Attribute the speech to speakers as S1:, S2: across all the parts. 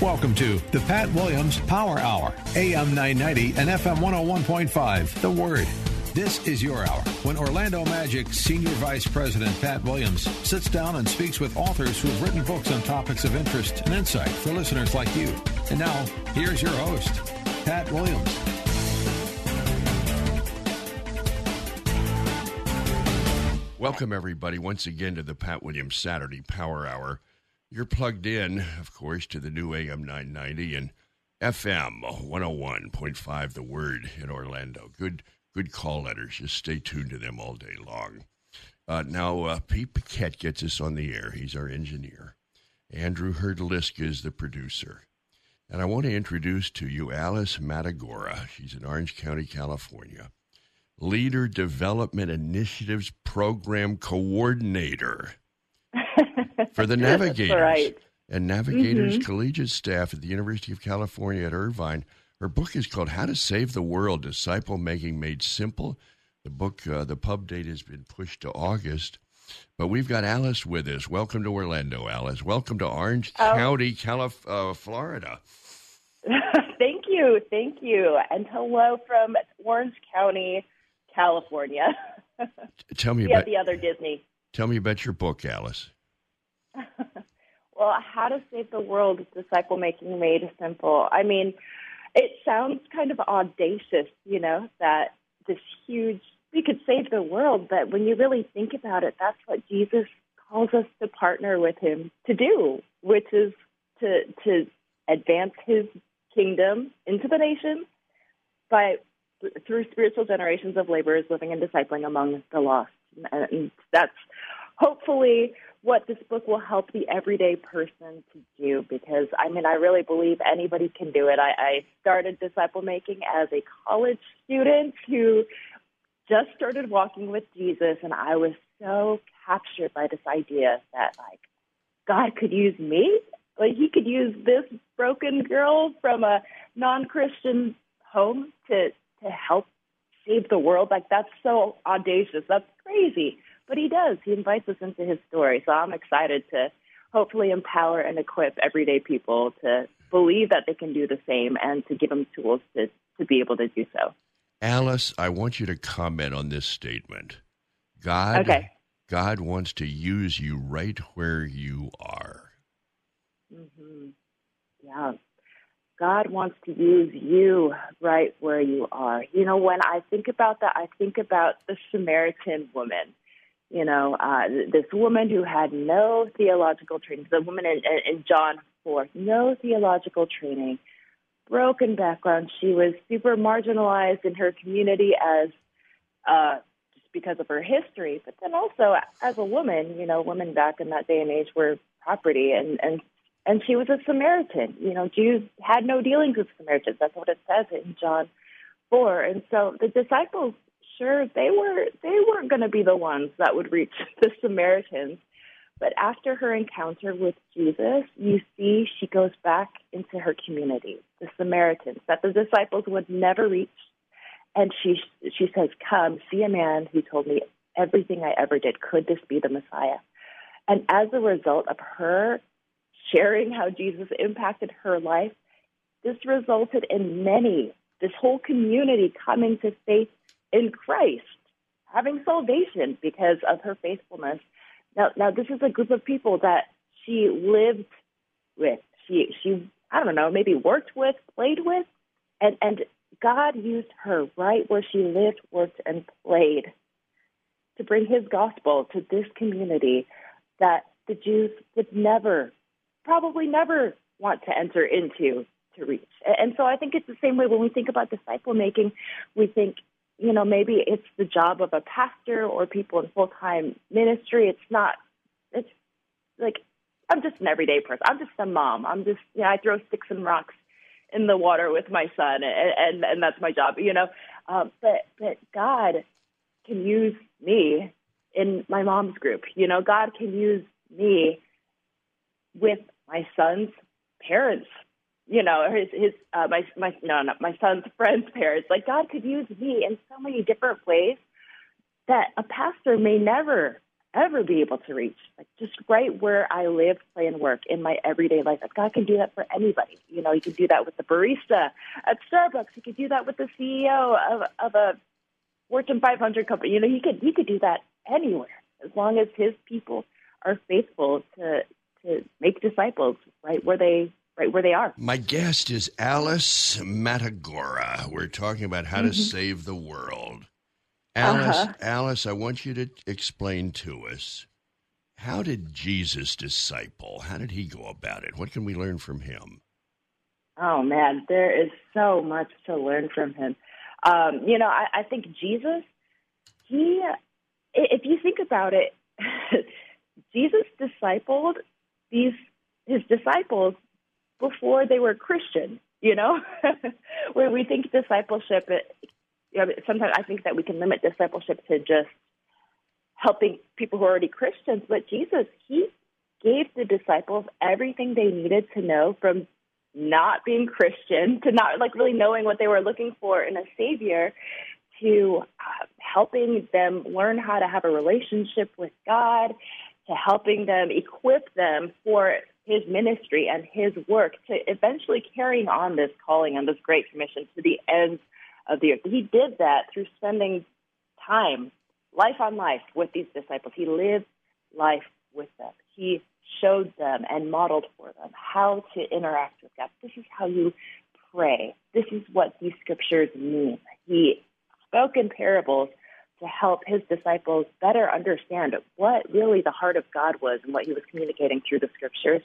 S1: Welcome to the Pat Williams Power Hour, AM 990 and FM 101.5. The Word. This is your hour when Orlando Magic Senior Vice President Pat Williams sits down and speaks with authors who have written books on topics of interest and insight for listeners like you. And now, here's your host, Pat Williams.
S2: Welcome, everybody, once again to the Pat Williams Saturday Power Hour. You're plugged in, of course, to the new AM 990 and FM 101.5, The Word in Orlando. Good, good call letters. Just stay tuned to them all day long. Uh, now, uh, Pete Paquette gets us on the air. He's our engineer. Andrew Herdliska is the producer. And I want to introduce to you Alice Matagora. She's in Orange County, California. Leader Development Initiatives Program Coordinator for the Navigators
S3: right.
S2: and Navigators
S3: Mhm.
S2: Collegiate Staff at the University of California at Irvine. Her book is called How to Save the World Disciple Making Made Simple. The book, uh, the pub date has been pushed to August. But we've got Alice with us. Welcome to Orlando, Alice. Welcome to Orange
S3: Oh.
S2: County, Calif- uh, Florida.
S3: thank you, thank you, and hello from Orange County, California.
S2: Tell me about
S3: the other Disney.
S2: tell me about your book, Alice.
S3: Well, how to save the world, is disciple making made simple. I mean, it sounds kind of audacious, you know, that this huge we could save the world, but when you really think about it, that's what Jesus calls us to partner with him to do, which is to to advance his kingdom into the nations by through spiritual generations of laborers living and discipling among the lost. And that's hopefully what this book will help the everyday person to do because I mean I really believe anybody can do it. I, I started disciple making as a college student who just started walking with Jesus and I was so captured by this idea that like God could use me. Like he could use this broken girl from a non Christian home to to help save the world. Like that's so audacious. That's crazy. But he does. He invites us into his story. So I'm excited to hopefully empower and equip everyday people to believe that they can do the same and to give them tools to, to be able to do so.
S2: Alice, I want you to comment on this statement. God
S3: Okay.
S2: God wants to use you right where you are.
S3: hmm Yeah. God wants to use you right where you are. You know, when I think about that, I think about the Samaritan woman. You know, uh, this woman who had no theological training, the woman in, in John 4, no theological training, broken background. She was super marginalized in her community as uh, just because of her history, but then also as a woman, you know, women back in that day and age were property and, and and she was a Samaritan. You know, Jews had no dealings with Samaritans. That's what it says in John four. And so the disciples, sure, they were they weren't going to be the ones that would reach the Samaritans. But after her encounter with Jesus, you see she goes back into her community, the Samaritans that the disciples would never reach. And she she says, "Come, see a man who told me everything I ever did. Could this be the Messiah?" And as a result of her sharing how Jesus impacted her life, this resulted in many, this whole community coming to faith in Christ, having salvation because of her faithfulness. Now, now this is a group of people that she lived with. She, she, I don't know, maybe worked with, played with, and and God used her right where she lived, worked, and played to bring His gospel to this community that the Jews would never probably never want to enter into to reach. And so I think it's the same way when we think about disciple making, we think, you know, maybe it's the job of a pastor or people in full time ministry. It's not it's like I'm just an everyday person. I'm just a mom. I'm just you know I throw sticks and rocks in the water with my son, and and, and that's my job, you know. Um, but but God can use me in my mom's group. You know, God can use me with my son's parents. You know, his his uh, my my no no my son's friends' parents. Like God could use me in so many different ways that a pastor may never ever be able to reach. Like just right where I live, play, and work in my everyday life. God can do that for anybody. You know, He can do that with the barista at Starbucks. He could do that with the CEO of of a Fortune 500 company. You know, He could He could do that anywhere as long as His people are faithful to to make disciples right where they right where they are.
S2: My guest is Alice Matagora. We're talking about how mm-hmm. to save the world. Alice, uh-huh. Alice, I want you to explain to us how did Jesus disciple? How did he go about it? What can we learn from him?
S3: Oh man, there is so much to learn from him. Um, you know, I, I think Jesus, he, if you think about it, Jesus discipled these his disciples before they were Christian. You know, where we think discipleship you know, sometimes I think that we can limit discipleship to just helping people who are already Christians, but Jesus, he gave the disciples everything they needed to know from not being Christian to not like really knowing what they were looking for in a savior to uh, helping them learn how to have a relationship with God, to helping them equip them for his ministry and his work, to eventually carrying on this calling and this great commission to the ends of the earth. He did that through spending time, life on life, with these disciples. He lived life with them. He showed them and modeled for them how to interact with God. This is how you pray. This is what these scriptures mean. He spoke in parables to help his disciples better understand what really the heart of God was and what he was communicating through the scriptures.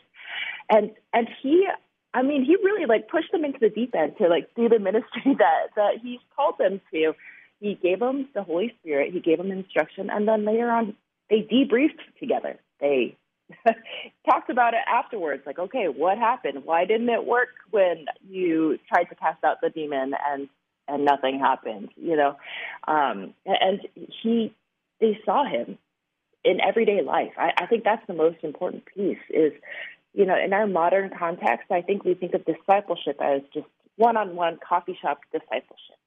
S3: And and he I mean, he really like pushed them into the deep end to like do the ministry that that he's called them to. He gave them the Holy Spirit. He gave them instruction, and then later on, they debriefed together. They talked about it afterwards. Like, okay, what happened? Why didn't it work when you tried to cast out the demon and and nothing happened? You know, um, and he they saw him in everyday life. I, I think that's the most important piece. Is you know, in our modern context, I think we think of discipleship as just one on one coffee shop discipleship.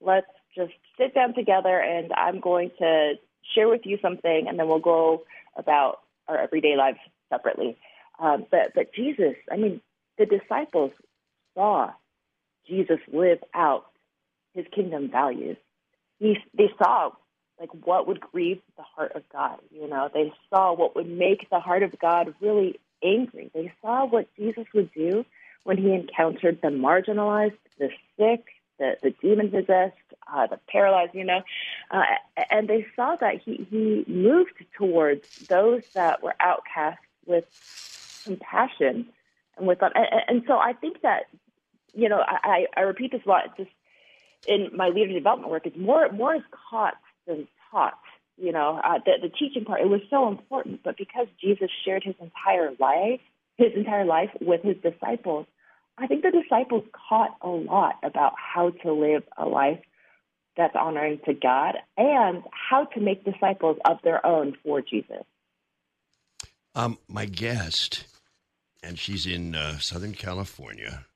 S3: Let's just sit down together and I'm going to share with you something and then we'll go about our everyday lives separately. Um, but, but Jesus, I mean, the disciples saw Jesus live out his kingdom values. He, they saw like what would grieve the heart of God. You know, they saw what would make the heart of God really angry. They saw what Jesus would do when he encountered the marginalized, the sick, the, the demon possessed, uh, the paralyzed, you know, uh, and they saw that he, he moved towards those that were outcast with compassion and with, and, and so I think that, you know, I, I repeat this a lot, just in my leader development work, is more, more is caught than taught you know, uh, the, the teaching part, it was so important. But because Jesus shared his entire life, his entire life with his disciples, I think the disciples caught a lot about how to live a life that's honoring to God and how to make disciples of their own for Jesus.
S2: Um, my guest, and she's in uh, Southern California,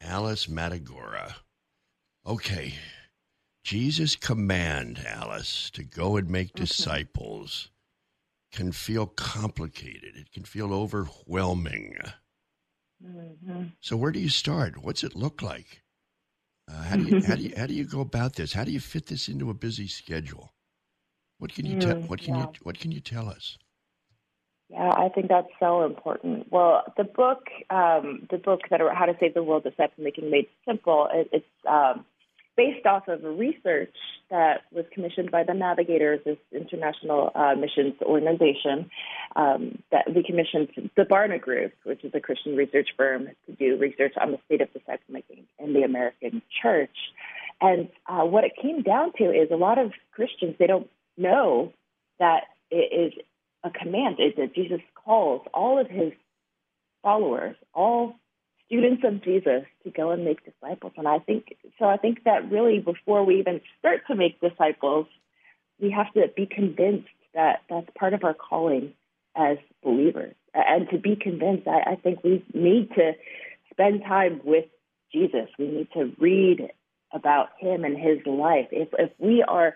S2: Alice Matagora. Okay, Jesus' command, Alice, to go and make okay. disciples can feel complicated. It can feel overwhelming. Mm-hmm. So, where do you start? What's it look like? Uh, how, do you, how do you how do you go about this? How do you fit this into a busy schedule? What can you mm, tell? What can yeah. you What can you tell us?
S3: Yeah, I think that's so important. Well, the book, um, the book that How to Save the World: The Disciple Making Made Simple. It, it's um, based off of research that was commissioned by the Navigators, this international uh, missions organization, um, that we commissioned the Barna Group, which is a Christian research firm, to do research on the state of disciple making in the American church. And uh, what it came down to is a lot of Christians, they don't know that it is a command. It, that Jesus calls all of his followers, all students of Jesus, to go and make disciples. And I think so. I think that really, before we even start to make disciples, we have to be convinced that that's part of our calling as believers. And to be convinced, I, I think we need to spend time with Jesus. We need to read about him and his life. If if we are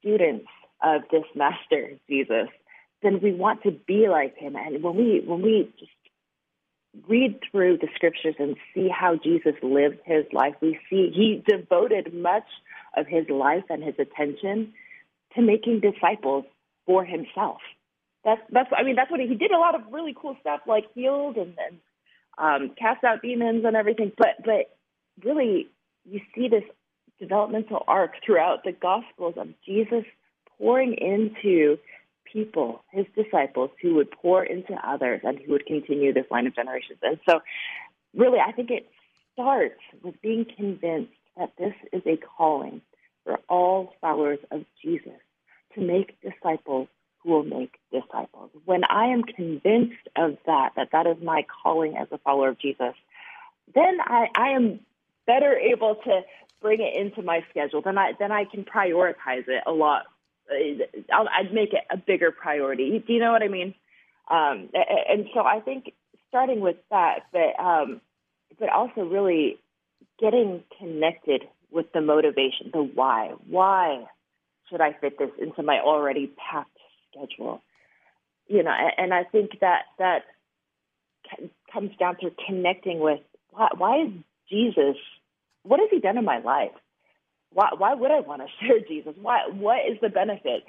S3: students of this master Jesus, then we want to be like him. And when we when we read through the scriptures and see how Jesus lived his life, we see he devoted much of his life and his attention to making disciples for himself. That's that's I mean that's what he, he did a lot of really cool stuff like healed and, and um, cast out demons and everything. But but really you see this developmental arc throughout the Gospels of Jesus pouring into people, his disciples, who would pour into others and who would continue this line of generations. And so, really, I think it starts with being convinced that this is a calling for all followers of Jesus to make disciples who will make disciples. When I am convinced of that, that that is my calling as a follower of Jesus, then I, I am better able to bring it into my schedule. Then I then I can prioritize it a lot. I'll, I'd make it a bigger priority. Do you know what I mean? Um, and so I think starting with that, but um, but also really getting connected with the motivation, the why. Why should I fit this into my already packed schedule? You know, and I think that that comes down to connecting with why, why is Jesus what has he done in my life? Why, why would I want to share Jesus? Why, what is the benefit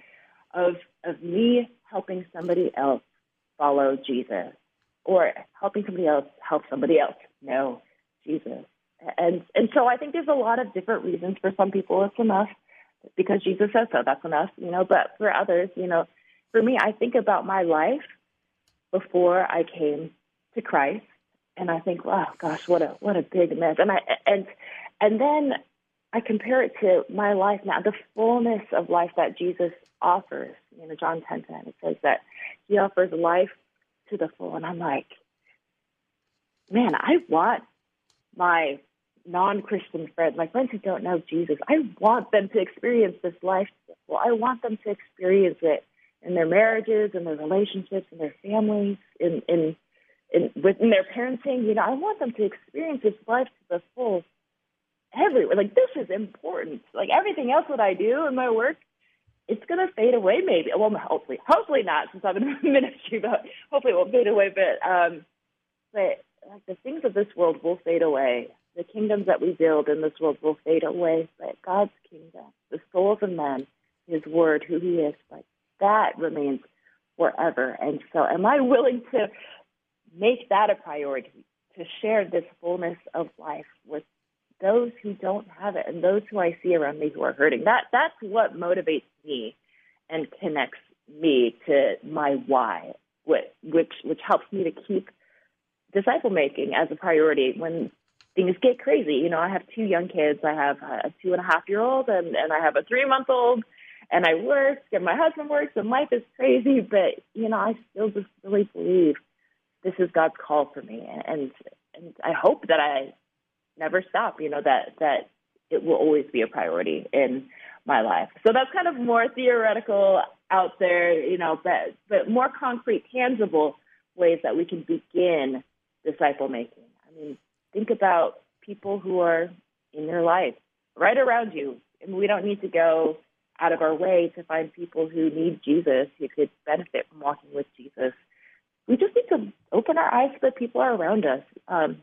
S3: of, of me helping somebody else follow Jesus or helping somebody else help somebody else know Jesus? And, and so I think there's a lot of different reasons. For some people, it's enough because Jesus says so. That's enough, you know. But for others, you know, for me, I think about my life before I came to Christ, and I think, wow, gosh, what a what a big mess. And I and and then I compare it to my life now, the fullness of life that Jesus offers. You know, John 10 10, it says that he offers life to the full. And I'm like, man, I want my non Christian friends, my friends who don't know Jesus, I want them to experience this life. Well, I want them to experience it in their marriages, in their relationships, in their families, in, in, in within their parenting. You know, I want them to experience this life to the full everywhere. Like this is important. Like everything else that I do in my work, it's gonna fade away. Maybe. Well, hopefully, hopefully not, since I'm in ministry. But hopefully, it won't fade away. But um, but like the things of this world will fade away. The kingdoms that we build in this world will fade away. But God's kingdom, the souls of men, His word, who He is, like that remains forever. And so, am I willing to make that a priority? To share this fullness of life with those who don't have it and those who I see around me who are hurting. That that's what motivates me and connects me to my why, which which which helps me to keep disciple making as a priority when things get crazy. You know, I have two young kids. I have a two and a half year old and, and I have a three month old and I work and my husband works and life is crazy, but you know, I still just really believe this is God's call for me and and I hope that I never stop. You know that that it will always be a priority in my life. So that's kind of more theoretical out there, you know, but but more concrete, tangible ways that we can begin disciple making. I mean, think about people who are in your life, right around you. and we don't need to go out of our way to find people who need Jesus, who could benefit from walking with Jesus. We just need to open our eyes to the people around us. Um,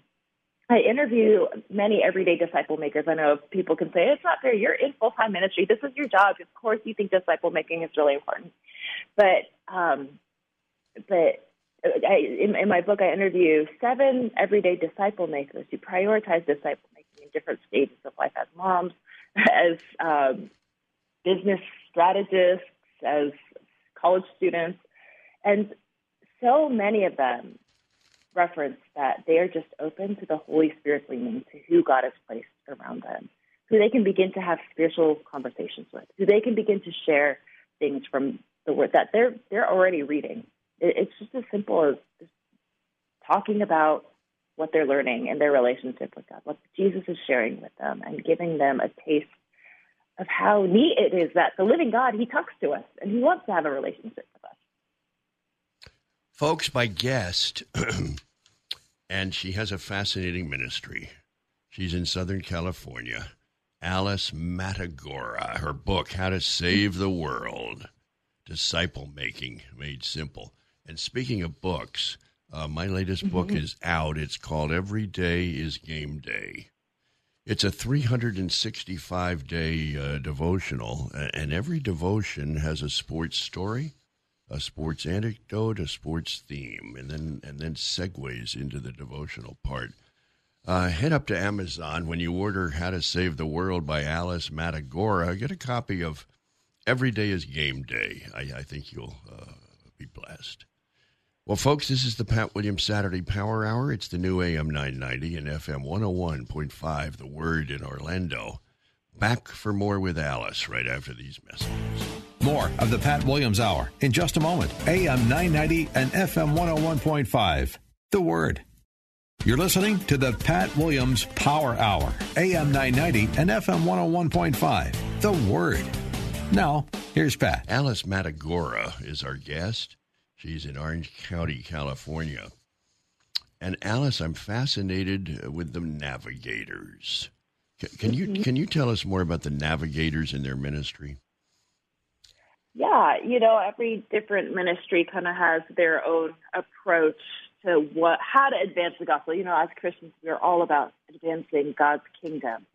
S3: I interview many everyday disciple makers. I know people can say it's not fair. You're in full time ministry. This is your job. Of course, you think disciple making is really important, but um, but I, in, in my book, I interview seven everyday disciple makers who prioritize disciple making in different stages of life as moms, as um, business strategists, as college students, and so many of them reference that they are just open to the Holy Spirit's leading to who God has placed around them, who they can begin to have spiritual conversations with, who they can begin to share things from the word that they're they're already reading. It, it's just as simple as just talking about what they're learning and their relationship with God, what Jesus is sharing with them, and giving them a taste of how neat it is that the living God, He talks to us and He wants to have a relationship with us.
S2: Folks, my guest, and she has a fascinating ministry. She's in Southern California. Alice Matagora, her book, How to Save the World Disciple Making Made Simple. And speaking of books, uh, my latest mm-hmm. book is out. It's called Every Day is Game Day. It's a 365 day uh, devotional, and every devotion has a sports story, a sports anecdote, a sports theme, and then and then segues into the devotional part. Uh, head up to Amazon when you order How to Save the World by Alice Matagora. Get a copy of Every Day is Game Day. I, I think you'll uh, be blessed. Well, folks, this is the Pat Williams Saturday Power Hour. It's the new AM 990 and FM 101.5, The Word in Orlando. Back for more with Alice right after these messages.
S1: More of the Pat Williams Hour in just a moment. AM 990 and FM 101.5, The Word. You're listening to the Pat Williams Power Hour, AM 990 and FM 101.5, The Word. Now, here's Pat.
S2: Alice Matagora is our guest. She's in Orange County, California. And Alice, I'm fascinated with the navigators. Can, can you mm-hmm. can you tell us more about the navigators and their ministry?
S3: Yeah, you know, every different ministry kind of has their own approach to what how to advance the gospel. You know, as Christians, we're all about advancing God's kingdom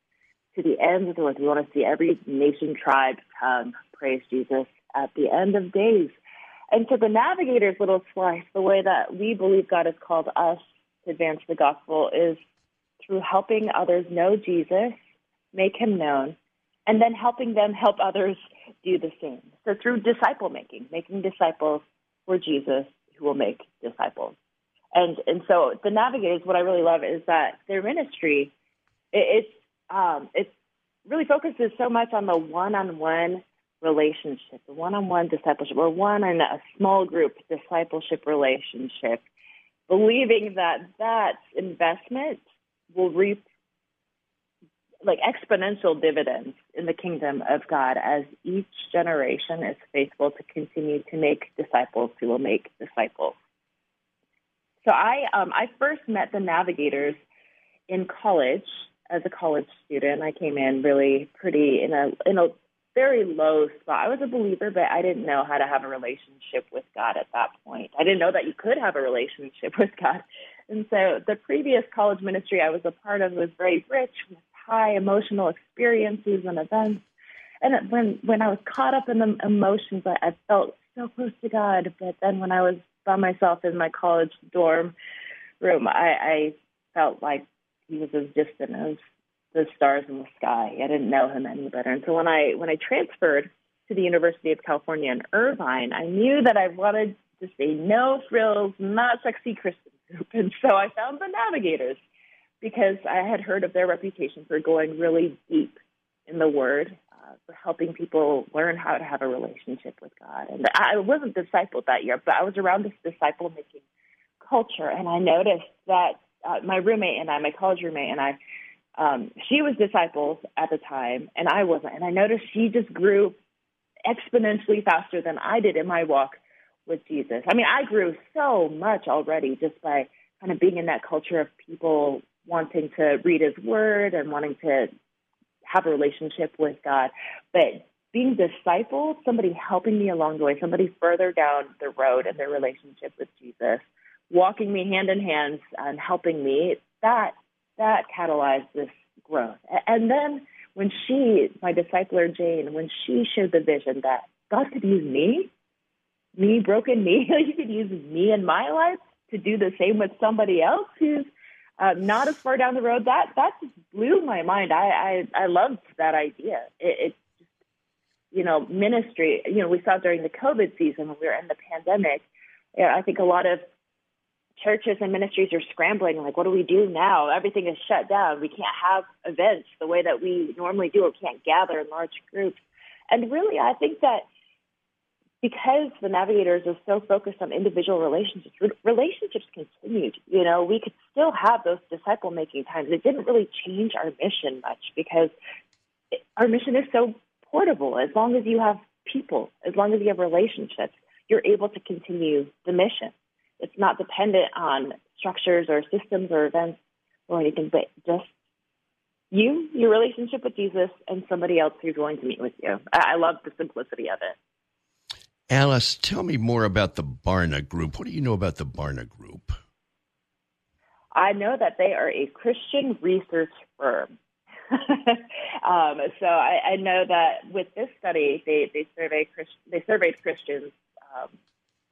S3: to the ends of the earth. We want to see every nation, tribe, tongue praise Jesus at the end of days. And so the navigator's little slice, the way that we believe God has called us to advance the gospel is through helping others know Jesus, make him known, and then helping them help others do the same. So through disciple making, making disciples for Jesus who will make disciples. And and so the navigators, what I really love is that their ministry, it, it's um, it really focuses so much on the one-on-one relationship, the one-on-one discipleship, or one in a small group discipleship relationship, believing that that investment will reap like exponential dividends in the kingdom of God as each generation is faithful to continue to make disciples who will make disciples. So I um, I first met the navigators in college as a college student. I came in really pretty in a in a very low spot. I was a believer, but I didn't know how to have a relationship with God at that point. I didn't know that you could have a relationship with God. And so the previous college ministry I was a part of was very rich with high emotional experiences and events. And when when I was caught up in the emotions, I, I felt so close to God. But then when I was by myself in my college dorm room, I, I felt like he was as distant as the stars in the sky. I didn't know him any better. And so when I when I transferred to the University of California in Irvine, I knew that I wanted to say no frills, not sexy Christian group. And so I found the Navigators because I had heard of their reputation for going really deep in the Word, uh, for helping people learn how to have a relationship with God. And I wasn't discipled that year, but I was around this disciple making culture, and I noticed that uh, my roommate and I, my college roommate and I, um, she was disciples at the time, and I wasn't. And I noticed she just grew exponentially faster than I did in my walk with Jesus. I mean, I grew so much already just by kind of being in that culture of people wanting to read His Word and wanting to have a relationship with God. But being discipled, somebody helping me along the way, somebody further down the road in their relationship with Jesus, walking me hand in hand and helping me, that that catalyzed this growth. And then when she, my discipler Jane, when she shared the vision that God could use me, me, broken me, you could use me in my life to do the same with somebody else who's uh, not as far down the road. That that just blew my mind. I I, I loved that idea. It, it you know, ministry. You know, we saw during the COVID season when we were in the pandemic. I think a lot of churches and ministries are scrambling like what do we do now everything is shut down we can't have events the way that we normally do or can't gather in large groups and really i think that because the navigators are so focused on individual relationships, relationships continued. You know, we could still have those disciple making times. It didn't really change our mission much because our mission is so portable. As long as you have people, as long as you have relationships, you're able to continue the mission. It's not dependent on structures or systems or events or anything, but just you, your relationship with Jesus, and somebody else who's willing to meet with you. I love the simplicity of it.
S2: Alice, tell me more about the Barna Group. What do you know about the Barna Group?
S3: I know that they are a Christian research firm. um, so I, I, know that with this study, they they surveyed they surveyed Christians. Um,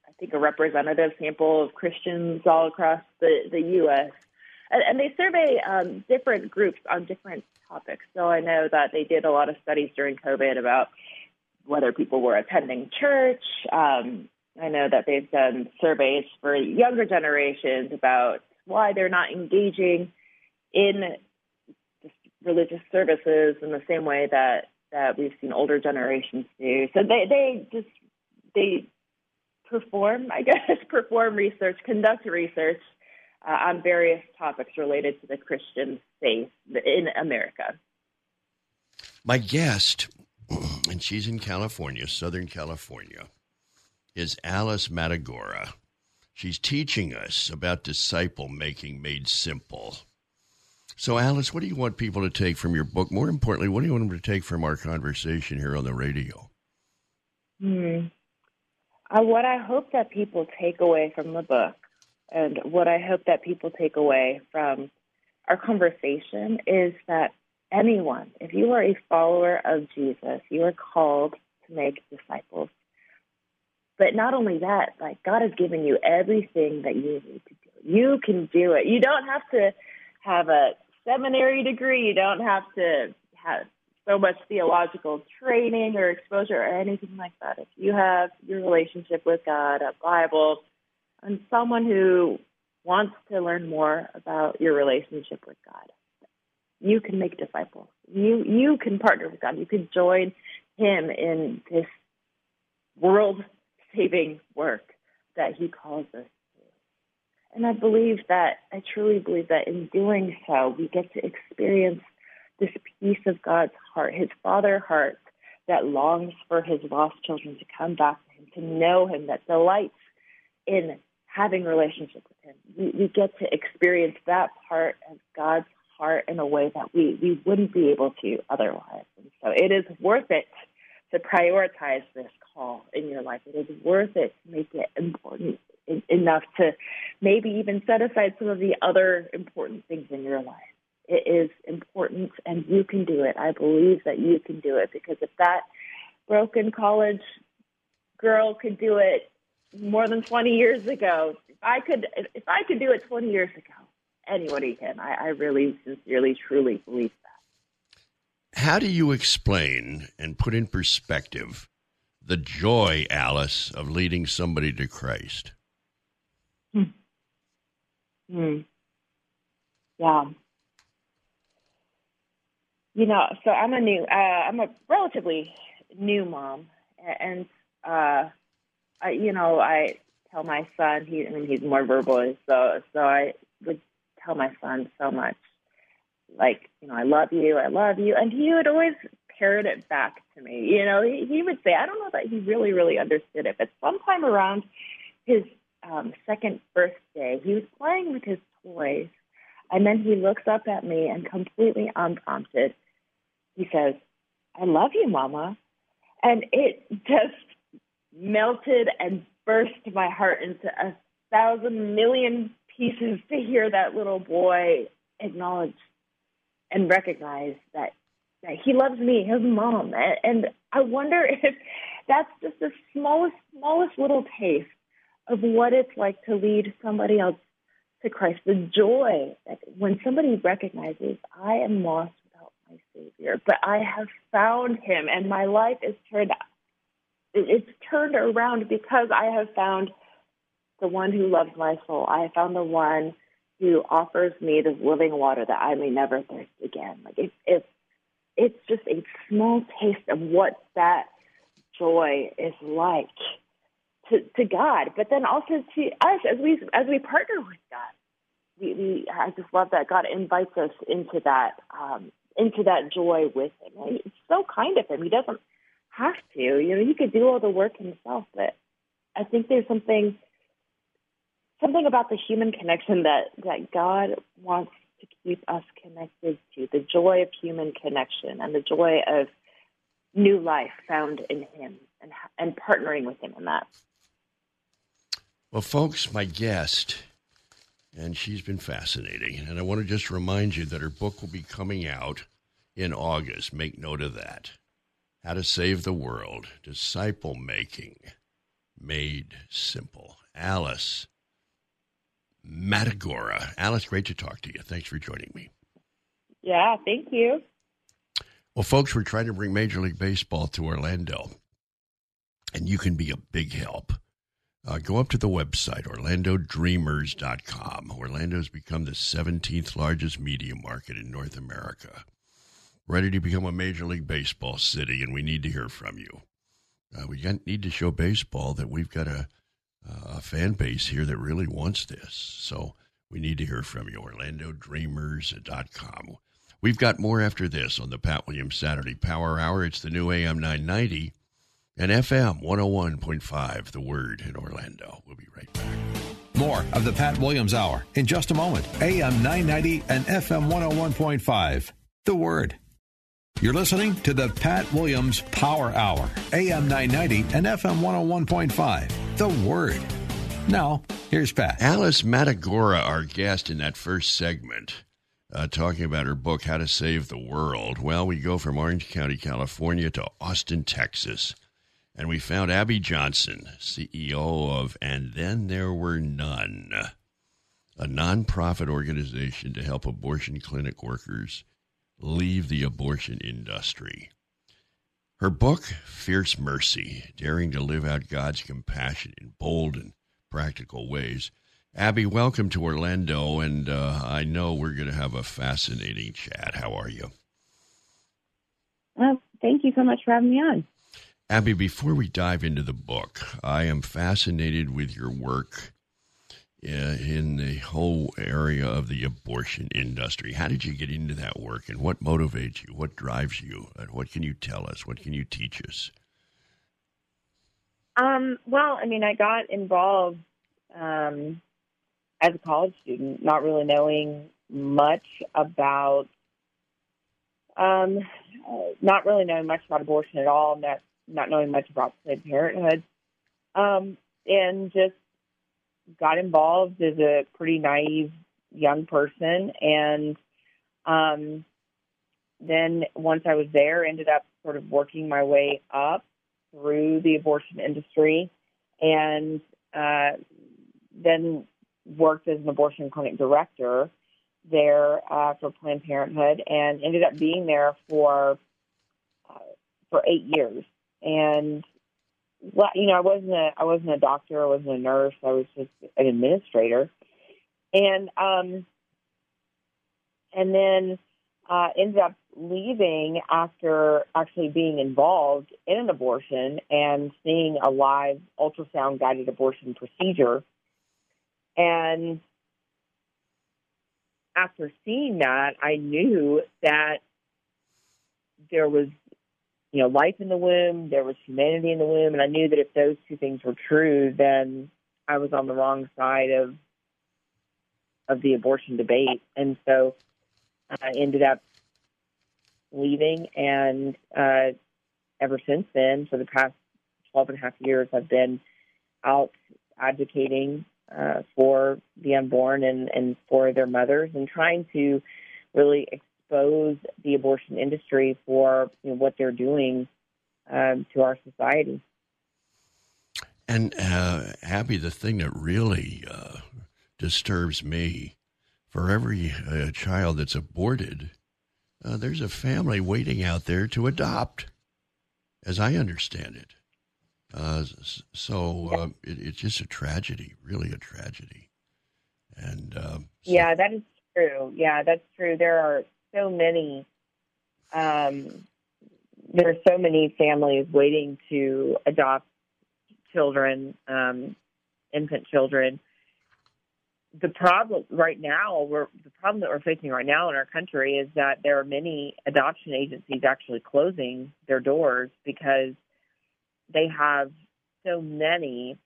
S3: I think a representative sample of Christians all across the the U.S. and, and they survey um, different groups on different topics. So I know that they did a lot of studies during COVID about whether people were attending church. Um, I know that they've done surveys for younger generations about why they're not engaging in religious services in the same way that that we've seen older generations do. So they they just they perform, I guess, perform research, conduct research uh, on various topics related to the Christian faith in America.
S2: My guest and she's in California, Southern California, is Alice Matagora. She's teaching us about disciple making made simple. So, Alice, what do you want people to take from your book? More importantly, what do you want them to take from our conversation here on the radio?
S3: Hmm. Uh, what I hope that people take away from the book, and what I hope that people take away from our conversation, is that anyone, if you are a follower of Jesus, you are called to make disciples. But not only that, like God has given you everything that you need to do. You can do it. You don't have to have a seminary degree. You don't have to have so much theological training or exposure or anything like that. If you have your relationship with God, a Bible, and someone who wants to learn more about your relationship with God, you can make disciples. You you can partner with God. You can join Him in this world saving work that He calls us to. And I believe that I truly believe that in doing so, we get to experience this piece of God's heart, His Father heart that longs for His lost children to come back to Him, to know Him, that delights in having relationship with Him. We, we get to experience that part of God's heart in a way that we, we wouldn't be able to otherwise. And so it is worth it to prioritize this call in your life. It is worth it to make it important enough to maybe even set aside some of the other important things in your life. It is important and you can do it. I believe that you can do it because if that broken college girl could do it more than 20 years ago, if I could if I could do it 20 years ago, anybody can. I, I really, sincerely, truly believe that.
S2: How do you explain and put in perspective the joy, Alice, of leading somebody to Christ?
S3: Hmm. Hmm. Yeah. You know, so I'm a new, uh, I'm a relatively new mom, and uh, I, you know, I tell my son he, I mean, he's more verbal, so so I would tell my son so much, like, you know, I love you, I love you. And he would always parrot it back to me. You know, he, he would say, I don't know that he really, really understood it, but sometime around his um, second birthday, he was playing with his toys. And then he looks up at me and completely unprompted, he says, I love you, Mama. And it just melted and burst my heart into a thousand million pieces to hear that little boy acknowledge and recognize that that he loves me, his mom, and I wonder if that's just the smallest smallest little taste of what it's like to lead somebody else to Christ. The joy that when somebody recognizes I am lost without my Savior, but I have found Him, and my life is turned it's turned around because I have found the one who loves my soul. I have found the one who offers me this living water that I may never thirst again. Like it, it, it's just a small taste of what that joy is like. to, to God, but then also to us as we as we partner with God. We, we I just love that God invites us into that um, into that joy with Him. And it's so kind of Him. He doesn't have to. You know, He could do all the work Himself, but I think there's something something about the human connection that that God wants to keep us connected to the joy of human connection and the joy of new life found in Him and and partnering with Him in that.
S2: Well, folks, my guest, and she's been fascinating. And I want to just remind you that her book will be coming out in August. Make note of that. How to Save the World Disciple Making Made Simple. Alice Matagora. Alice, great to talk to you. Thanks for joining me.
S3: Yeah, thank you.
S2: Well, folks, we're trying to bring Major League Baseball to Orlando, and you can be a big help. Uh, go up to the website, orlandodreamers.com. Orlando's become the 17th largest media market in North America. Ready to become a Major League Baseball city, and we need to hear from you. Uh, we need to show baseball that we've got a, a fan base here that really wants this. So we need to hear from you. OrlandoDreamers.com. We've got more after this on the Pat Williams Saturday Power Hour. It's the new AM 990 and FM 101.5, The Word in Orlando. We'll be right back.
S1: More of the Pat Williams Hour in just a moment. AM 990 and FM 101.5, The Word. You're listening to the Pat Williams Power Hour, AM 990 and FM 101.5, The Word. Now, here's Pat.
S2: Alice Matagora, our guest in that first segment, uh, talking about her book, How to Save the World. Well, we go from Orange County, California to Austin, Texas and we found Abby Johnson, CEO of And Then There Were None, a nonprofit organization to help abortion clinic workers leave the abortion industry. Her book, Fierce Mercy Daring to Live Out God's Compassion in Bold and Practical Ways. Abby, welcome to Orlando, and uh, I know we're going to have a fascinating chat. How are you?
S4: Well, thank you so much for having me on.
S2: Abby, before we dive into the book, I am fascinated with your work in the whole area of the abortion industry. How did you get into that work and what motivates you? What drives you? And what can you tell us? What can you teach us?
S4: Um, well, I mean, I got involved um, as a college student, not really knowing much about, um, not really knowing much about abortion at all, not not knowing much about Planned Parenthood, um, and just got involved as a pretty naive young person. And um, then once I was there, ended up sort of working my way up through the abortion industry, and uh, then worked as an abortion clinic director there uh, for Planned Parenthood, and ended up being there for uh, for eight years and you know, I wasn't a I wasn't a doctor, I wasn't a nurse, I was just an administrator, and um, and then uh, ended up leaving after actually being involved in an abortion and seeing a live ultrasound guided abortion procedure, and after seeing that, I knew that there was you know, life in the womb, there was humanity in the womb, and I knew that if those two things were true, then I was on the wrong side of of the abortion debate, and so I ended up leaving, and uh, ever since then, for the past 12 and a half years, I've been out advocating uh, for the unborn and, and for their mothers and trying to really expose the abortion industry for you know, what they're doing um, to our society.
S2: And uh, Abby, the thing that really uh, disturbs me, for every uh, child that's aborted, uh, there's a family waiting out there to adopt, as I understand it. Uh, so uh, it, it's just a tragedy, really a tragedy. And so-
S4: yeah, that is true. Yeah, that's true. There are so many um, there are so many families waiting to adopt children, um, infant children. The problem right now, we're, the problem that we're facing right now in our country is that there are many adoption agencies actually closing their doors because they have so many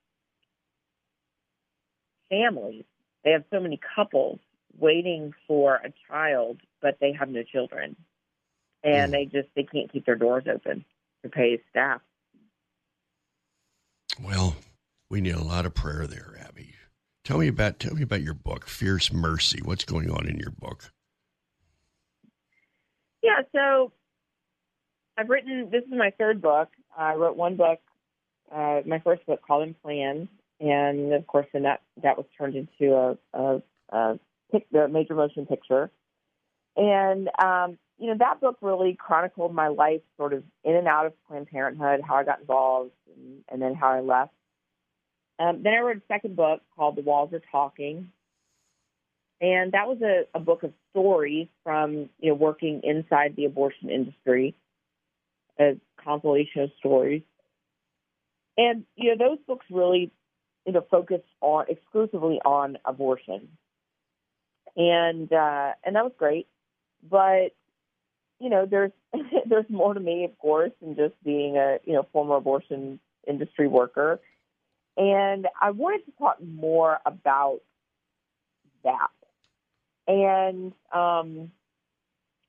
S4: families. They have so many couples waiting for a child, but they have no children, and mm. they just they can't keep their doors open to pay staff.
S2: Well, we need a lot of prayer there, Abby. Tell me about tell me about your book, Fierce Mercy. What's going on in your book?
S4: Yeah, so I've written. This is my third book. I wrote one book, uh, my first book called Unplanned, and of course, then that that was turned into a, a, a the major motion picture. And um, you know, that book really chronicled my life, sort of in and out of Planned Parenthood, how I got involved, and, and then how I left. Um, then I wrote a second book called The Walls Are Talking, and that was a, a book of stories from you know working inside the abortion industry, a compilation of stories. And you know, those books really you know focus on exclusively on abortion and uh, and that was great. But you know, there's there's more to me, of course, than just being a you know former abortion industry worker. And I wanted to talk more about that. And um,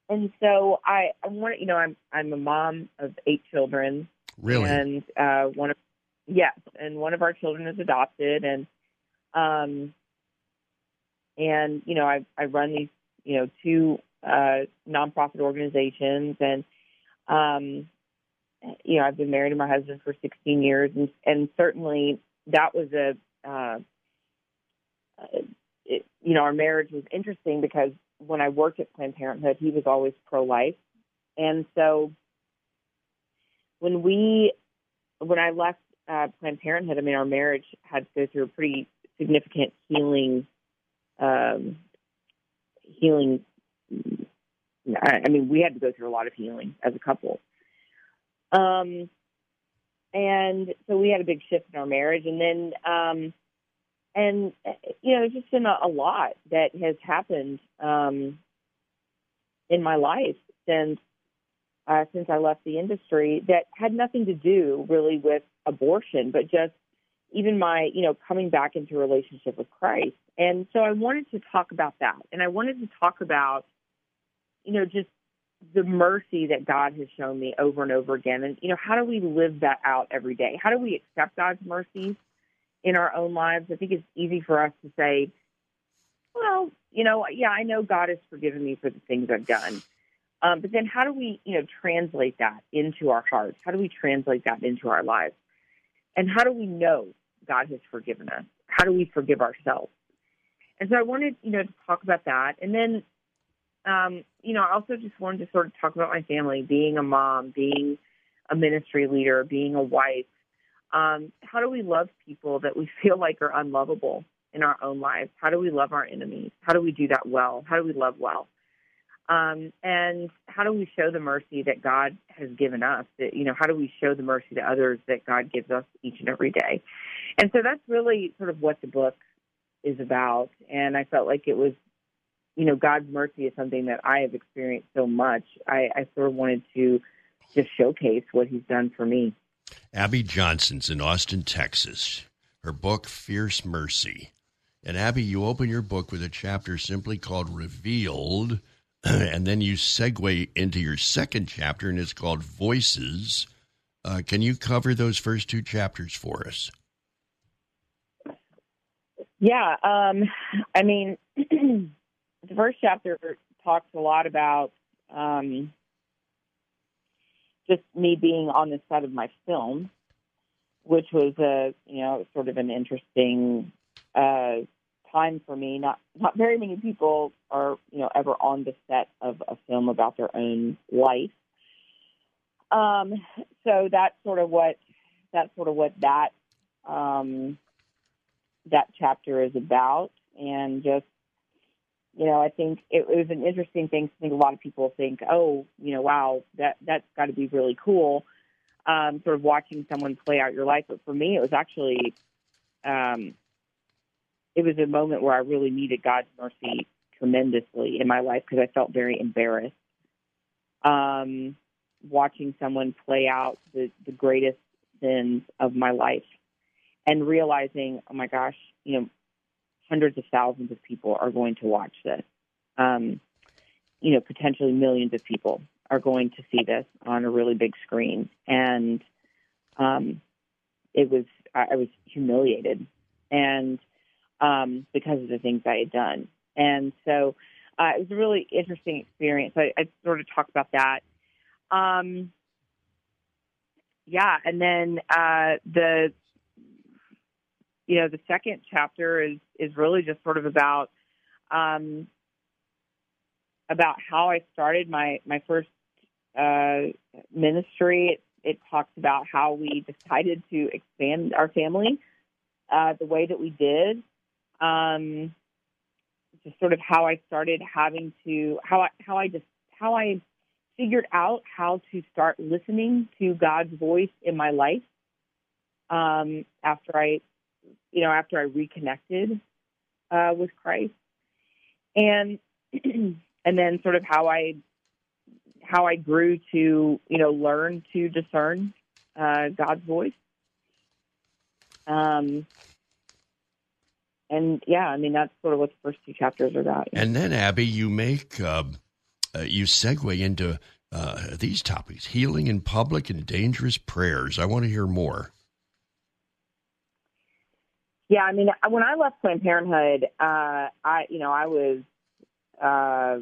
S4: and so I I want you know I'm I'm a mom of eight children.
S2: Really?
S4: And uh, one of yes, and one of our children is adopted, and um, and you know I I run these you know two uh, nonprofit organizations, and um, you know I've been married to my husband for 16 years, and and certainly that was a uh, it, you know our marriage was interesting because when I worked at Planned Parenthood, he was always pro life, and so when we when I left uh, Planned Parenthood, I mean our marriage had to go through a pretty significant healing um, healing. I, I mean, we had to go through a lot of healing as a couple. Um, and so we had a big shift in our marriage, and then, um, and you know, it's just been a, a lot that has happened um, in my life since uh, since I left the industry that had nothing to do really with abortion, but just even my, you know, coming back into relationship with Christ. And so I wanted to talk about that. And I wanted to talk about, you know, just the mercy that God has shown me over and over again. And, you know, how do we live that out every day? How do we accept God's mercies in our own lives? I think it's easy for us to say, well, you know, yeah, I know God has forgiven me for the things I've done. Um, but then how do we, you know, translate that into our hearts? How do we translate that into our lives? And how do we know God has forgiven us? How do we forgive ourselves? And so I wanted, you know, to talk about that. And then, um, you know, I also just wanted to sort of talk about my family, being a mom, being a ministry leader, being a wife. Um, how do we love people that we feel like are unlovable in our own lives? How do we love our enemies? How do we do that well? How do we love well? Um, and how do we show the mercy that God has given us? That, you know, how do we show the mercy to others that God gives us each and every day? And so that's really sort of what the book is about. And I felt like it was, you know, God's mercy is something that I have experienced so much. I, I sort of wanted to just showcase what He's done for me.
S2: Abby Johnson's in Austin, Texas. Her book, Fierce Mercy. And Abby, you open your book with a chapter simply called Revealed and then you segue into your second chapter, and it's called Voices. Uh, can you cover those first two chapters for us?
S4: Yeah, um, I mean, the first chapter talks a lot about um, just me being on the set of my film, which was a you know sort of an interesting uh, time for me. Not not very many people are you know ever on the set of a film about their own life. Um, so that's sort of what that's sort of what that um, that chapter is about, and just you know, I think it, was an interesting thing. I think a lot of people think, oh, you know, wow, that that's got to be really cool. um, sort of watching someone play out your life. But for me, it was actually, um, it was a moment where I really needed God's mercy tremendously in my life because I felt very embarrassed. Um, watching someone play out the, the greatest sins of my life and realizing, oh my gosh, you know, hundreds of thousands of people are going to watch this. Um, you know, potentially millions of people are going to see this on a really big screen. And um, it was, I was humiliated. And um, because of the things I had done. And so uh, it was a really interesting experience. I, I sort of talked about that. Um, yeah, and then uh, the you know the second chapter is is really just sort of about um, about how I started my my first uh, ministry. It, it talks about how we decided to expand our family uh, the way that we did. Um, just sort of how I started having to how I how I just how I figured out how to start listening to God's voice in my life um, after I, you know, after I reconnected uh, with Christ, and and then sort of how I how I grew to you know learn to discern uh, God's voice. Um, and yeah, I mean that's sort of what the first two chapters are about.
S2: And then Abby, you make uh, uh, you segue into uh, these topics: healing in public and dangerous prayers. I want to hear more.
S4: Yeah, I mean, when I left Planned Parenthood, uh, I you know I was uh,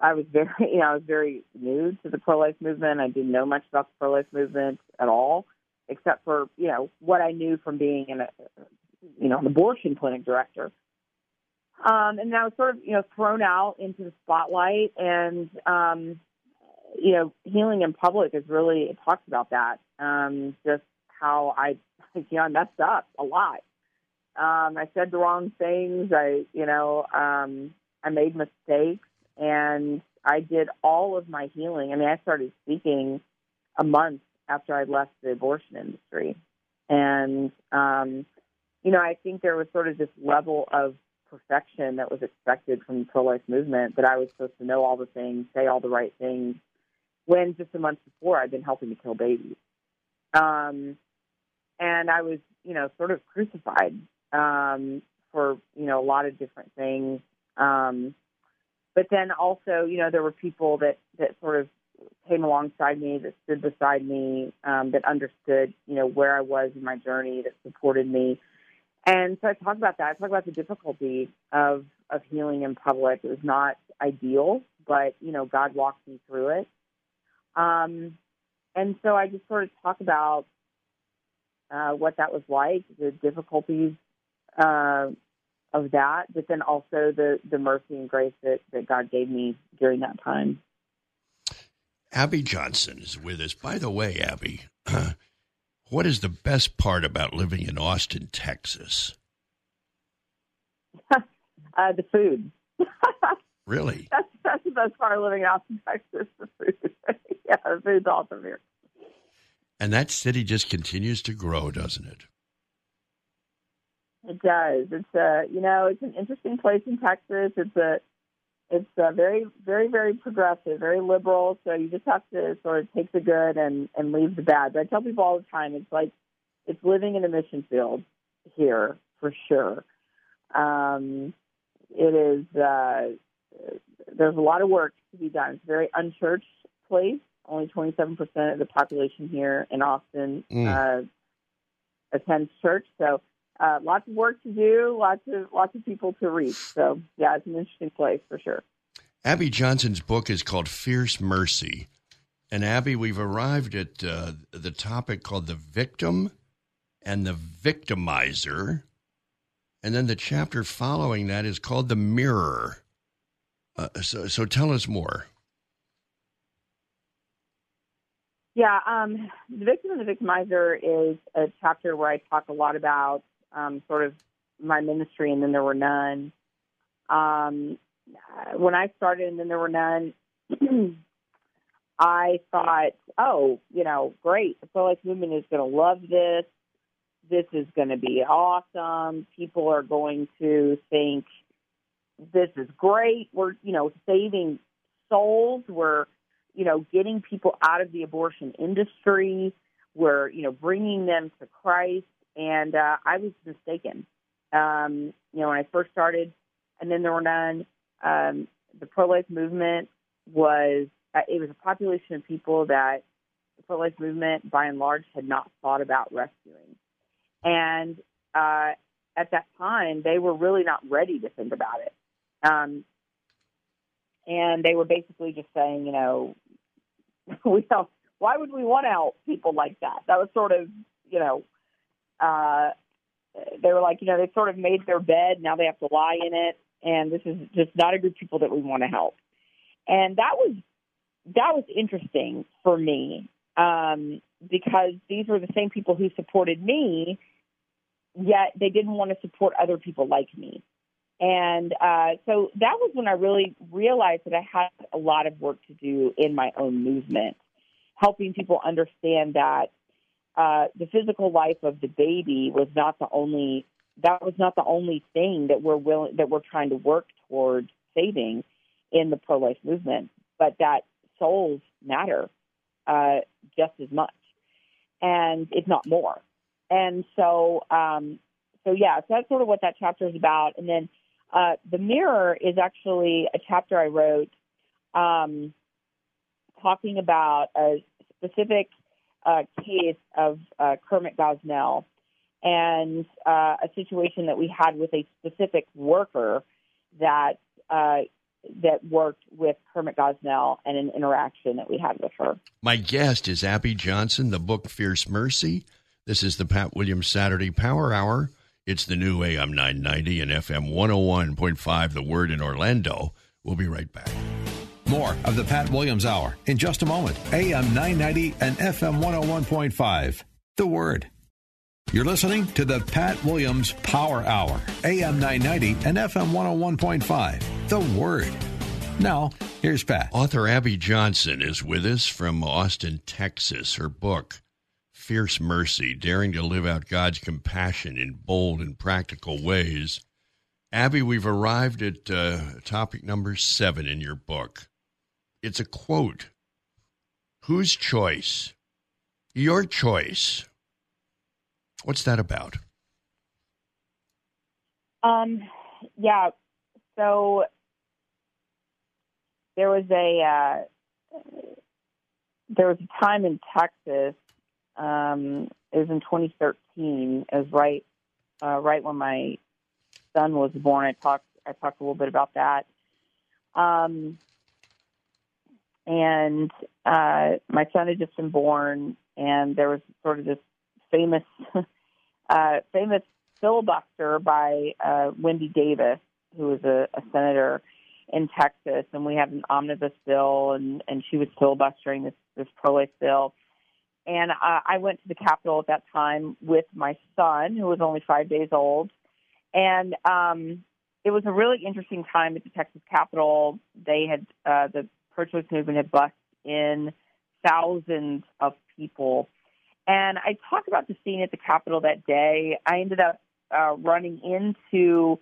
S4: I was very you know I was very new to the pro life movement. I didn't know much about the pro life movement at all, except for you know what I knew from being in a you know, an abortion clinic director. Um, and I was sort of, you know, thrown out into the spotlight. And, um, you know, healing in public is really, it talks about that. Um, just how I, you know, I messed up a lot. Um, I said the wrong things. I, you know, um, I made mistakes and I did all of my healing. I mean, I started speaking a month after I left the abortion industry. And, um, you know, I think there was sort of this level of perfection that was expected from the pro life movement that I was supposed to know all the things, say all the right things, when just a month before I'd been helping to kill babies. Um, and I was, you know, sort of crucified um, for, you know, a lot of different things. Um, but then also, you know, there were people that, that sort of came alongside me, that stood beside me, um, that understood, you know, where I was in my journey, that supported me. And so I talk about that. I talk about the difficulty of of healing in public. It was not ideal, but you know, God walked me through it. Um, and so I just sort of talk about uh, what that was like, the difficulties uh, of that, but then also the the mercy and grace that that God gave me during that time.
S2: Abby Johnson is with us. By the way, Abby, What is the best part about living in Austin, Texas?
S4: uh, the food.
S2: really?
S4: That's, that's the best part of living in Austin, Texas. The food. yeah, the food's awesome here.
S2: And that city just continues to grow, doesn't it?
S4: It does. It's a you know it's an interesting place in Texas. It's a it's uh, very, very, very progressive, very liberal. So you just have to sort of take the good and and leave the bad. But I tell people all the time, it's like it's living in a mission field here for sure. Um, it is. Uh, there's a lot of work to be done. It's a very unchurched place. Only 27% of the population here in Austin mm. uh, attends church. So uh, lots of work to do, lots of lots of people to reach. So yeah, it's an interesting place for sure.
S2: Abby Johnson's book is called Fierce Mercy, and Abby, we've arrived at uh, the topic called the victim and the victimizer, and then the chapter following that is called the mirror. Uh, so, so tell us more.
S4: Yeah, um, the victim and the victimizer is a chapter where I talk a lot about um, sort of my ministry, and then there were none. Um, when I started, and then there were none. I thought, oh, you know, great. The pro life movement is going to love this. This is going to be awesome. People are going to think this is great. We're, you know, saving souls. We're, you know, getting people out of the abortion industry. We're, you know, bringing them to Christ. And uh, I was mistaken. Um, you know, when I first started, and then there were none. Um, the pro-life movement was uh, it was a population of people that the pro-life movement, by and large, had not thought about rescuing, and uh, at that time, they were really not ready to think about it. Um, and they were basically just saying, you know, we don't. Why would we want to help people like that? That was sort of, you know, uh, they were like, you know, they sort of made their bed. Now they have to lie in it, and this is just not a group of people that we want to help. And that was that was interesting for me um, because these were the same people who supported me, yet they didn't want to support other people like me. And uh, so that was when I really realized that I had a lot of work to do in my own movement, helping people understand that uh, the physical life of the baby was not the only that was not the only thing that we're willing that we're trying to work towards saving in the pro life movement, but that souls matter uh, just as much, and if not more. And so, um, so yeah, so that's sort of what that chapter is about. And then uh, the mirror is actually a chapter I wrote um, talking about a specific uh, case of uh, Kermit Gosnell and uh, a situation that we had with a specific worker that uh, that worked with Kermit Gosnell and an interaction that we had with her.
S2: My guest is Abby Johnson, the book Fierce Mercy. This is the Pat Williams Saturday Power Hour. It's the new AM 990 and FM 101.5, The Word in Orlando. We'll be right back.
S1: More of the Pat Williams Hour in just a moment. AM 990 and FM 101.5, The Word. You're listening to the Pat Williams Power Hour, AM 990 and FM 101.5, The Word. Now, here's Pat.
S2: Author Abby Johnson is with us from Austin, Texas. Her book, Fierce Mercy Daring to Live Out God's Compassion in Bold and Practical Ways. Abby, we've arrived at uh, topic number seven in your book. It's a quote Whose choice? Your choice What's that about?
S4: Um, yeah. So there was a uh, there was a time in Texas. Um, it was in 2013. It was right uh, right when my son was born. I talked I talked a little bit about that. Um, and uh, my son had just been born, and there was sort of this famous uh, famous filibuster by uh, Wendy Davis, who was a, a senator in Texas, and we had an omnibus bill, and and she was filibustering this this pro life bill. And uh, I went to the Capitol at that time with my son, who was only five days old, and um, it was a really interesting time at the Texas Capitol. They had uh, the pro-choice movement had bussed in thousands of people and I talked about the scene at the Capitol that day. I ended up uh, running into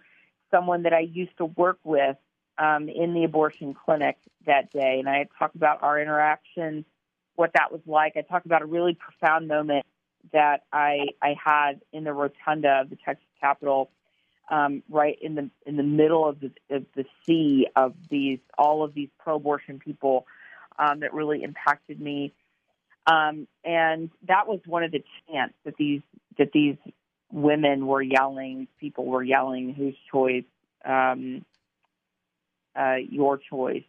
S4: someone that I used to work with um, in the abortion clinic that day, and I talked about our interaction, what that was like. I talked about a really profound moment that I I had in the rotunda of the Texas Capitol, um, right in the in the middle of the of the sea of these all of these pro-abortion people um, that really impacted me. Um, and that was one of the chants that these that these women were yelling, people were yelling, "Whose choice? Um, uh, your choice."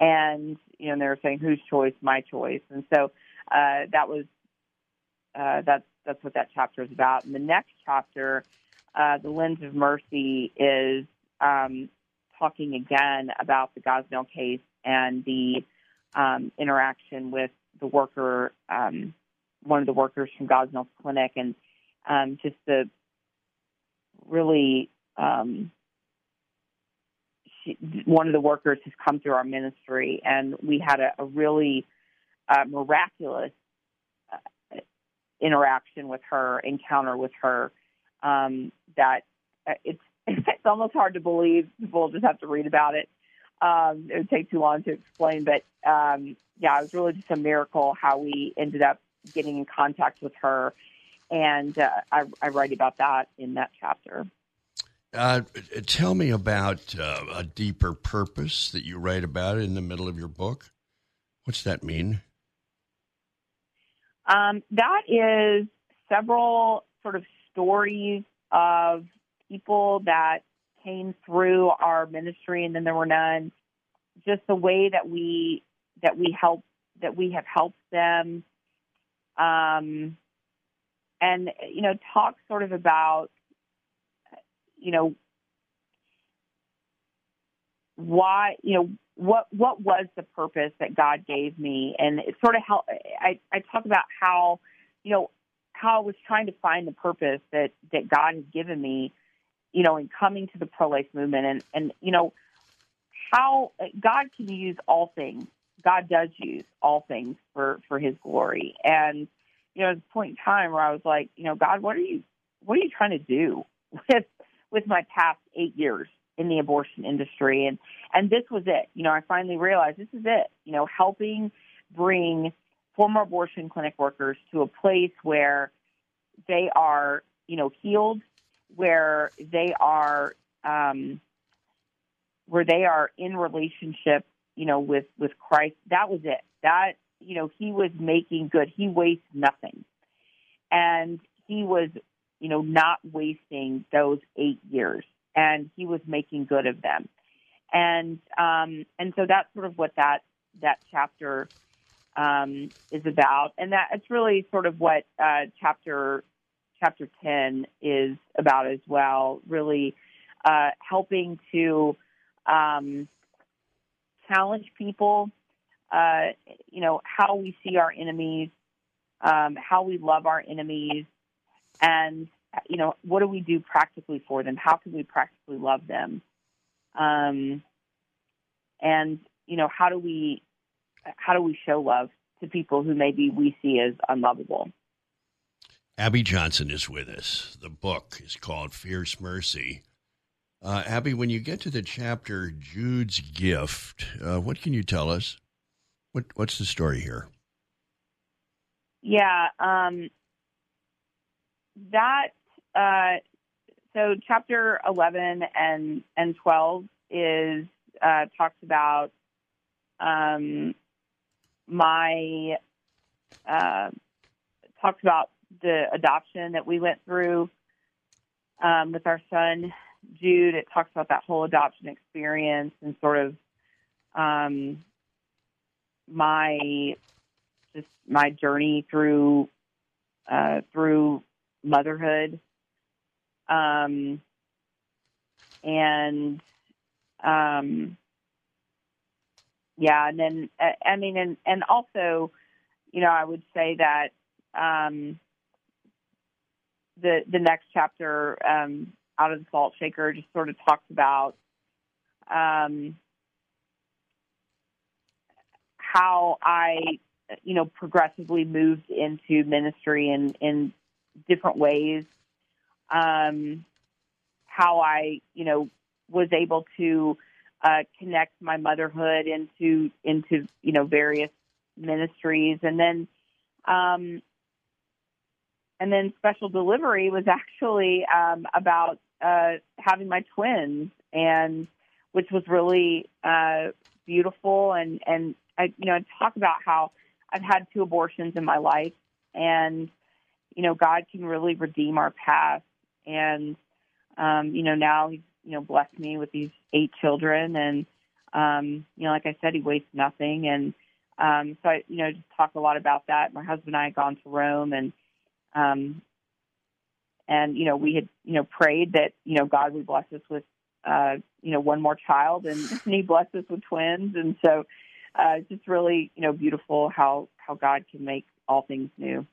S4: And you know, they were saying, "Whose choice? My choice." And so uh, that was uh, that's that's what that chapter is about. And the next chapter, uh, the lens of mercy, is um, talking again about the Gosnell case and the um, interaction with the worker, um, one of the workers from Gosnell's clinic, and um, just the really um, she, one of the workers has come through our ministry, and we had a, a really uh, miraculous uh, interaction with her, encounter with her, um, that uh, it's it's almost hard to believe. People just have to read about it. Um, it would take too long to explain, but um, yeah, it was really just a miracle how we ended up getting in contact with her, and uh, I, I write about that in that chapter.
S2: Uh, tell me about uh, a deeper purpose that you write about in the middle of your book. What's that mean?
S4: Um, that is several sort of stories of people that came through our ministry and then there were none. Just the way that we that we help that we have helped them, um, and you know, talk sort of about you know why you know what what was the purpose that God gave me, and it sort of help. I I talk about how you know how I was trying to find the purpose that that God has given me, you know, in coming to the pro life movement, and and you know how God can use all things. God does use all things for for His glory, and you know, at a point in time where I was like, you know, God, what are you what are you trying to do with with my past eight years in the abortion industry? And and this was it. You know i finally realized this is it. You know helping bring former abortion clinic workers to a place where they are you know healed where they are um where they are in relationship you know with with christ. That was it. That you know he was making good. He wastes nothing. And he was you know, not wasting those eight years, and he was making good of them, and um, and so that's sort of what that that chapter um, is about, and that it's really sort of what uh, chapter chapter ten is about as well. Really uh, helping to um, challenge people, uh, you know, how we see our enemies, um, how we love our enemies, and you know what do we do practically for them how can we practically love them um, and you know how do we how do we show love to people who maybe we see as unlovable?
S2: Abby johnson is with us. The book is called fierce mercy. Uh, abby when you get to the chapter jude's gift uh, what can you tell us? What, what's the story here?
S4: Yeah um, that uh, so chapter 11 and and 12 is uh, talks about um, my uh, talks about the adoption that we went through um, with our son Jude. It talks about that whole adoption experience and sort of um, my just my journey through uh, through motherhood. Um, and um, yeah, and then I mean, and and also, you know, I would say that um, the the next chapter, um, out of the salt shaker, just sort of talks about um, how I, you know, progressively moved into ministry in in different ways. Um, how I, you know, was able to uh, connect my motherhood into into you know various ministries, and then um, and then special delivery was actually um, about uh, having my twins, and which was really uh, beautiful. And and I you know I talk about how I've had two abortions in my life, and you know, God can really redeem our past. And, um, you know, now he's, you know, blessed me with these eight children. And, um, you know, like I said, he wastes nothing. And um, so I, you know, just talk a lot about that. My husband and I had gone to Rome and, um, and, you know, we had, you know, prayed that, you know, God would bless us with, uh, you know, one more child and, and he blessed us with twins. And so, uh, it's just really, you know, beautiful how, how God can make all things new.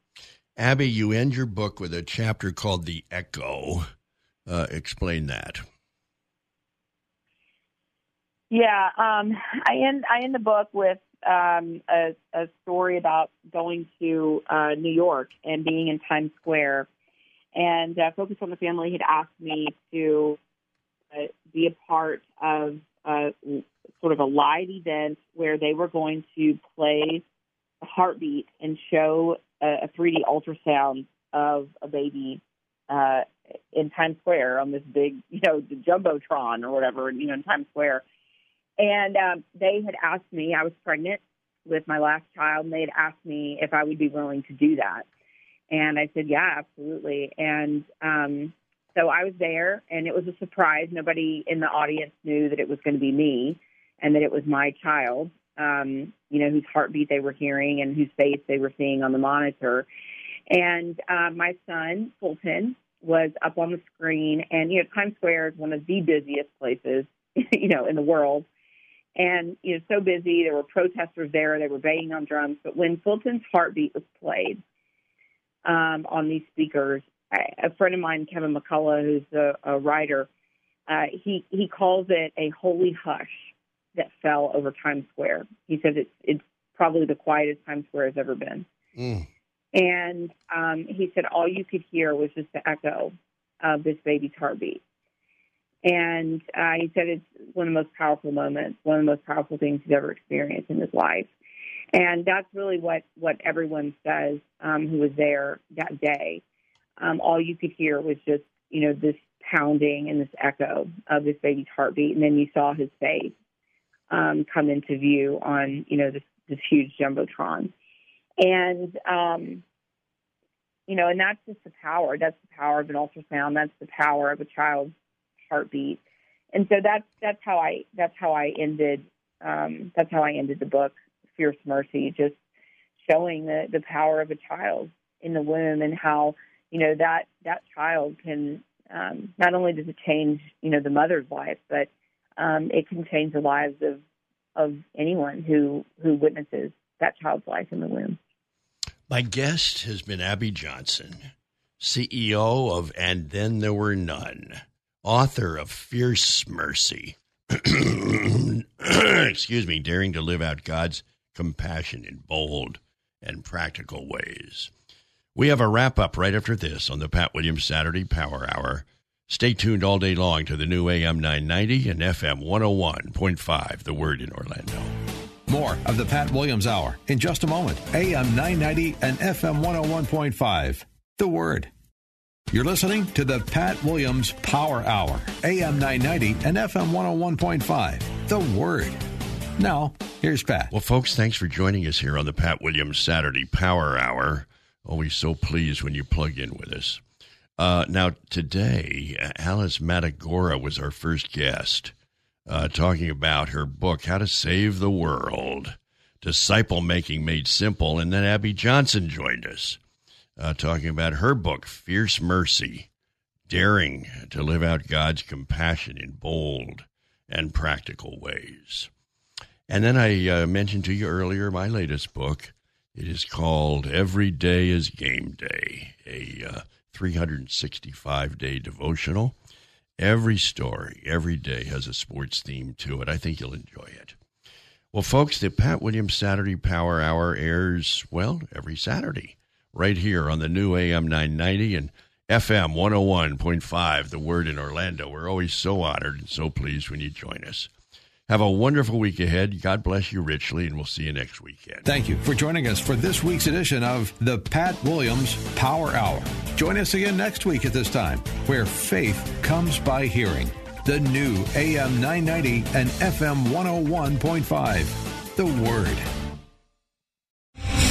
S2: Abby, you end your book with a chapter called The Echo. Uh, explain that.
S4: Yeah, um, I end I end the book with um, a, a story about going to uh, New York and being in Times Square. And uh, Focus on the Family had asked me to uh, be a part of uh, sort of a live event where they were going to play a heartbeat and show a, a 3D ultrasound of a baby uh, in Times Square on this big, you know, the jumbotron or whatever, you know, in Times Square. And um, they had asked me, I was pregnant with my last child, and they had asked me if I would be willing to do that. And I said, yeah, absolutely. And um, so I was there, and it was a surprise. Nobody in the audience knew that it was going to be me and that it was my child, um, you know, whose heartbeat they were hearing and whose face they were seeing on the monitor. And uh, my son, Fulton, was up on the screen. And, you know, Times Square is one of the busiest places, you know, in the world. And, you know, so busy. There were protesters there. They were banging on drums. But when Fulton's heartbeat was played um, on these speakers, a friend of mine, Kevin McCullough, who's a, a writer, uh, he, he calls it a holy hush that fell over Times Square. He says it's, it's probably the quietest Times Square has ever been. Mm. And um, he said all you could hear was just the echo of this baby's heartbeat. And uh, he said it's one of the most powerful moments, one of the most powerful things he's ever experienced in his life. And that's really what, what everyone says um, who was there that day. Um, all you could hear was just, you know, this pounding and this echo of this baby's heartbeat. And then you saw his face um, come into view on, you know, this, this huge jumbotron. And, um, you know, and that's just the power. That's the power of an ultrasound. That's the power of a child's heartbeat. And so that's that's how I that's how I ended um, that's how I ended the book, Fierce Mercy, just showing the the power of a child in the womb and how you know that that child can um, not only does it change you know the mother's life, but um, it can change the lives of of anyone who who witnesses that child's life in the womb.
S2: My guest has been Abby Johnson, CEO of And Then There Were None, author of Fierce Mercy. Excuse me, daring to live out God's compassion in bold and practical ways. We have a wrap up right after this on the Pat Williams Saturday Power Hour. Stay tuned all day long to the new AM 990 and FM 101.5, the word in Orlando.
S1: More of the Pat Williams Hour in just a moment. AM 990 and FM 101.5. The Word. You're listening to the Pat Williams Power Hour, AM 990 and FM 101.5. The Word. Now, here's Pat.
S2: Well, folks, thanks for joining us here on the Pat Williams Saturday Power Hour. Always so pleased when you plug in with us. Uh, now, today, Alice Matagora was our first guest uh, talking about her book, How to Save the World Disciple Making Made Simple. And then Abby Johnson joined us, uh, talking about her book, Fierce Mercy Daring to Live Out God's Compassion in Bold and Practical Ways. And then I uh, mentioned to you earlier my latest book. It is called Every Day is Game Day, a uh, 365 day devotional Every story, every day has a sports theme to it. I think you'll enjoy it. Well, folks, the Pat Williams Saturday Power Hour airs, well, every Saturday, right here on the new AM 990 and FM 101.5, The Word in Orlando. We're always so honored and so pleased when you join us. Have a wonderful week ahead. God bless you richly, and we'll see you next weekend.
S1: Thank you for joining us for this week's edition of the Pat Williams Power Hour. Join us again next week at this time, where faith comes by hearing. The new AM 990 and FM 101.5. The Word.